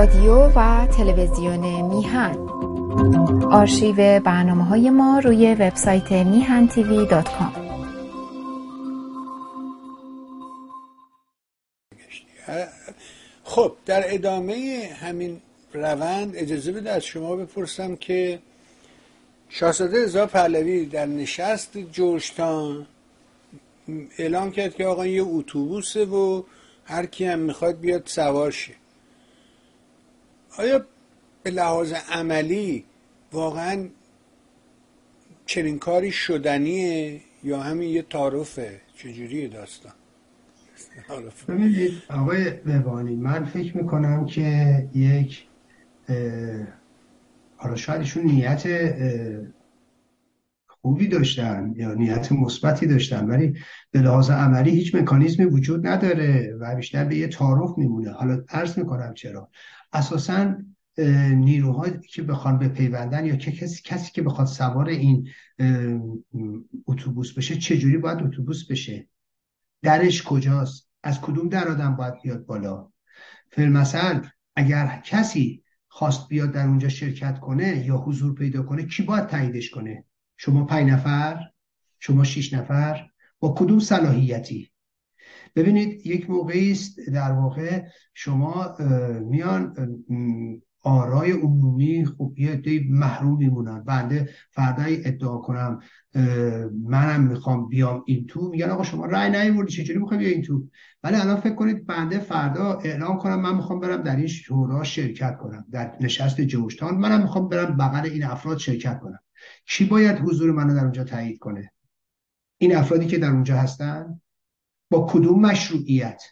رادیو و تلویزیون میهن. آرشیو برنامه های ما روی وبسایت میهن تیوی دات کام. خب در ادامه همین روند اجازه بده از شما بپرسم که شاهزاده رضا پهلوی در نشست جورجتان اعلام کرد که آقا یه اتوبوسه و هر کی هم می‌خواد بیاد سوار شه آیا به لحاظ عملی واقعا چنین کاری شدنیه یا همین یه تعارفه؟ چجوریه داستان؟ ببینید آقای ببانی من فکر می‌کنم که یک حالا شاید ایشون نیت خوبی داشتن یا نیت مثبتی داشتن ولی به لحاظ عملی هیچ مکانیزمی وجود نداره و بیشتر به یه تعارف میمونه. حالا عرض می‌کنم چرا. اساسا نیروهایی که بخوان به پیوندن یا که کسی, کسی که بخواد سوار این اتوبوس بشه چجوری باید اتوبوس بشه؟ درش کجاست؟ از کدوم در آدم باید بیاد بالا؟ فیلمسل اگر کسی خواست بیاد در اونجا شرکت کنه یا حضور پیدا کنه کی باید تاییدش کنه؟ شما پنج نفر شما شیش نفر با کدوم صلاحیتی؟ ببینید یک موقعی است در واقع شما میان آرای عمومی خب یه عده محروم میمونن بنده فردای ادعا کنم منم می‌خوام بیام این تو میگن آقا شما رأی نیوردی چجوری می‌خوای بیا این تو؟ ولی الان فکر کنید بنده فردا اعلام کنم من می‌خوام برم در این شورا شرکت کنم در نشست جوشتان. منم می‌خوام برم بغل این افراد شرکت کنم. کی باید حضور منو در اونجا تایید کنه؟ این افرادی که در اونجا هستن؟ با کدوم مشروعیت؟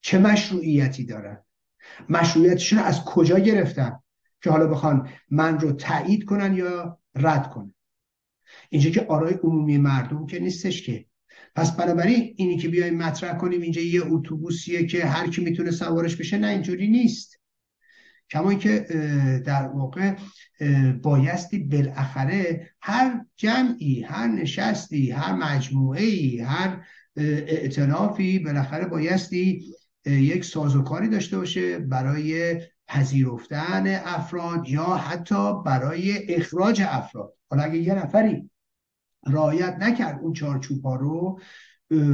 چه مشروعیتی دارن؟ مشروعیتشون از کجا گرفتن که حالا بخوان من رو تایید کنن یا رد کنن؟ اینجا که آرای عمومی مردم که نیستش که. پس بنابراین اینی که بیایم مطرح کنیم اینجا یه اتوبوسیه که هر کی می‌تونه سوارش بشه نه اینجوری نیست. کما که در واقع بایستی بالاخره هر جمعی هر نشستی هر مجموعه هر ائتلافی بالاخره بایستی یک سازوکاری داشته باشه برای پذیرفتن افراد یا حتی برای اخراج افراد. حالا اگه یه نفری رعایت نکرد اون چارچوب ها رو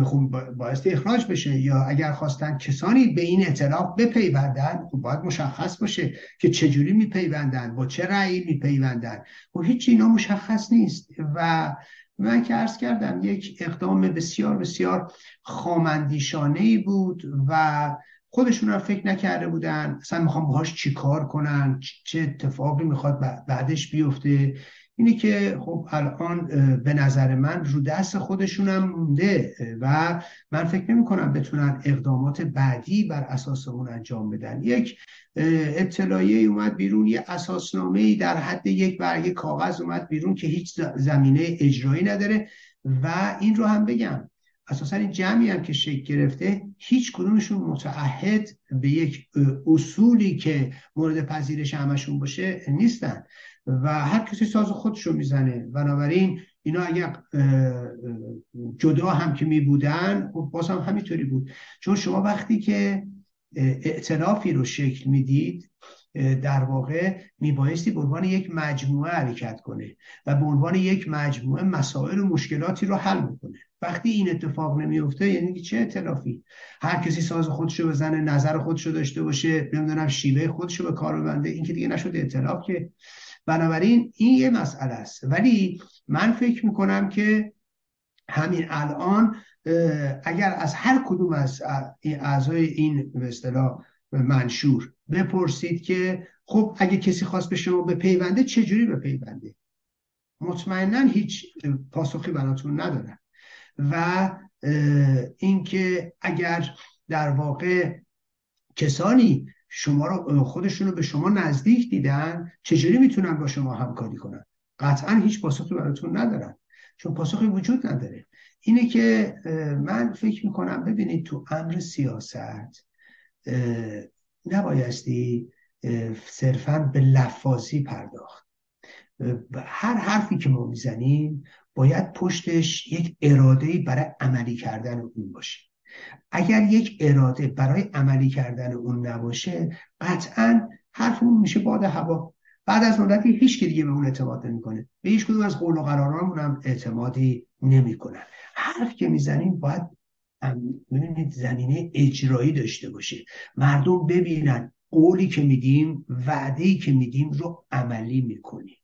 خب بایستی اخراج بشه یا اگر خواستن کسانی به این اعتراف بپیوندن خب باید مشخص باشه که چجوری میپیوندن با چه رأیی میپیوندن. خب هیچ اینا مشخص نیست. و من که عرض کردم یک اقدام بسیار بسیار خامندیشانه ای بود و خودشون هم فکر نکرده بودن. اصلا می‌خوام باهاش چیکار کنن؟ چه اتفاقی می‌خواد بعدش بیفته؟ اینی که خب الان به نظر من رو دست خودشون هم مونده و من فکر نمی کنم بتونن اقدامات بعدی بر اساس اون انجام بدن. یک اطلاعیه اومد بیرون یه اساسنامه در حد یک برگ کاغذ اومد بیرون که هیچ زمینه اجرایی نداره. و این رو هم بگم اساسا این جمعی هم که شکل گرفته هیچ کدومشون متعهد به یک اصولی که مورد پذیرش همشون باشه نیستن. و هر کسی ساز خودش رو می‌زنه. بنابراین اینا اگر جدا هم که می بودن خب باز هم همینطوری بود. چون شما وقتی که اعتلافی رو شکل می‌دید در واقع میبایستی به عنوان یک مجموعه حرکت کنه و به عنوان یک مجموعه مسائل و مشکلاتی رو حل می‌کنه وقتی این اتفاق نمیفته یعنی چه اعتلافی هر کسی ساز خودشو بزنه نظر خودشو داشته باشه نمی‌دونم شیوه خودشو به کار ببنده این که دیگه نشده اعتلاف که بنابراین این یه مسئله است. ولی من فکر می‌کنم که همین الان اگر از هر کدوم از اعضای این به اصطلاح منشور بپرسید که خب اگه کسی خواست به شما به پیونده چجوری به پیونده مطمئنا هیچ پاسخی براتون ندارن و اینکه اگر در واقع کسانی شما رو خودشون رو به شما نزدیک دیدن چجوری می‌تونن با شما همکاری کنن؟ قطعا هیچ پاسخی براتون ندارن چون پاسخی وجود نداره. اینه که من فکر می‌کنم ببینید تو امر سیاست نبایستی صرفا به لفاظی پرداخت. هر حرفی که ما می‌زنیم باید پشتش یک اراده برای عملی کردن اون باشه. اگر یک اراده برای عملی کردن اون نباشه قطعا حرفمون میشه باد هوا. بعد از مدتی هیچ که دیگه به اون اعتماد نمی‌کنه. به هیچ کدوم از قول و قرارامون هم اعتمادی نمی‌کنن. حرف که می‌زنیم باید ببینید زمینه اجرایی داشته باشه. مردم ببینن قولی که میدیم وعده که میدیم رو عملی می‌کنیم.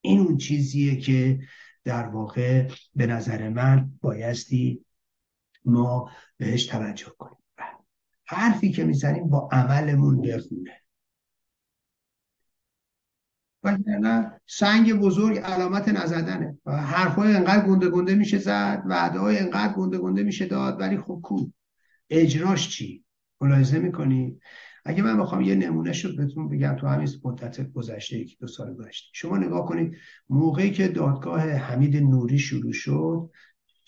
این اون چیزیه که در واقع به نظر من بایستی ما بهش توجه کنیم. حرفی که می‌زنیم با عملمون بخونه. وگرنه سنگ بزرگ علامت نزدنه. و حرفای انقدر گنده گنده میشه زد وعده های انقدر گنده گنده میشه داد ولی خب کو؟ اجراش چی؟ ملاحظه می‌کنی؟ اگه من بخوام یه نمونه شد بهتون بگم تو همین مدت گذشته یکی دو سال گذشته. شما نگاه کنید موقعی که دادگاه حمید نوری شروع شد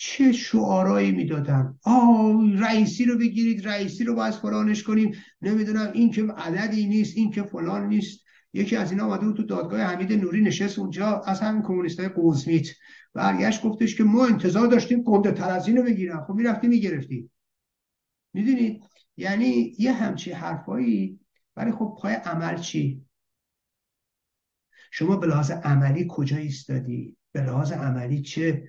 چه شعارایی می‌دادن؟ آه رئیسی رو بگیرید رئیسی رو باید فلانش کنیم. نمی‌دونم این که عددی نیست این که فلان نیست. یکی از اینا آمده بود تو دادگاه حمید نوری نشست اونجا از همین کمونیستای قوزمیت برگشت گفتش که ما انتظار داشتیم گنده تر از اینو بگیرن. خب می‌رفتی می‌گرفتی می‌دونید؟ یعنی یه همچی حرفایی. ولی خب پای عمل چی؟ شما به لحاظ عملی کجا ایستادی؟ به لحاظ عملی چه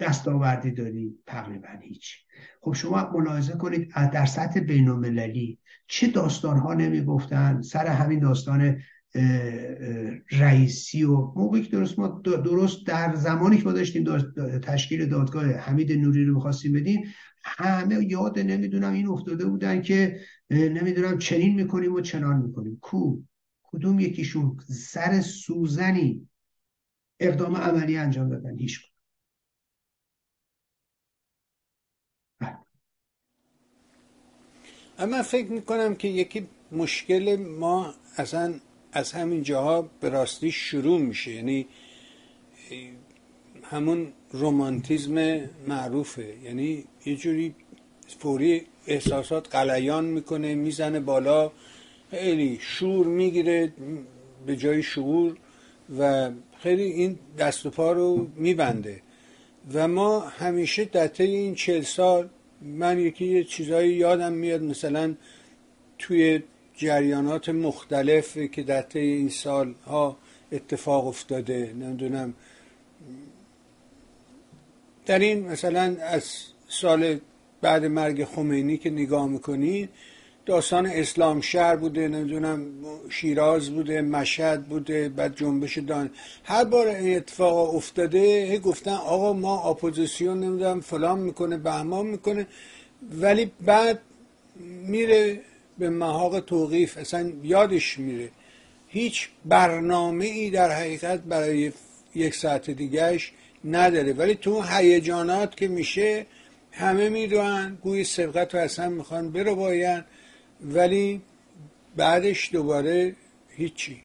دستاوردی داری تقریبا هیچ. خب شما ملاحظه کنید در سطح بین المللی چه داستان ها نمی گفتن سر همین داستان رئیسی و موقعی که درست ما درست در زمانی که ما داشتیم تشکیل دادگاه حمید نوری رو می‌خواستیم بدیم همه یاد نمی‌دونم این افتاده بودن که نمی‌دونم چنین می‌کنیم و چنان می‌کنیم. کو کدوم یکیشون؟ سر سوزنی. اقدام عملی انجام دادن هیچ اما فکر می‌کنم که یکی مشکل ما اصلا از همین جاها به راستی شروع میشه. یعنی همون رومانتیزم معروفه. یعنی یه جوری فوری احساسات قلیان می‌کنه می‌زنه بالا خیلی شور می‌گیره به جای شعور و خیلی این دست و پا رو میبنده. و ما همیشه در این چل سال من یکی یه چیزایی یادم میاد مثلا توی جریانات مختلف که در طی این سال ها اتفاق افتاده نمی‌دونم. در این مثلا از سال بعد مرگ خمینی که نگاه می‌کنید داستان اسلام شهر بوده نمی‌دونم شیراز بوده مشهد بوده بعد جنبش دان. هر بار این اتفاق افتاده گفتن آقا ما اپوزیسیون نمی‌دونم فلان می‌کنه بهمان می‌کنه. ولی بعد میره به محاق توقیف اصلا یادش میره. هیچ برنامه ای در حقیقت برای یک ساعت دیگهش نداره. ولی تو هیجانات که میشه همه می‌دونن گوی سبقت رو اصلا می‌خوان برو باین ولی بعدش دوباره هیچی.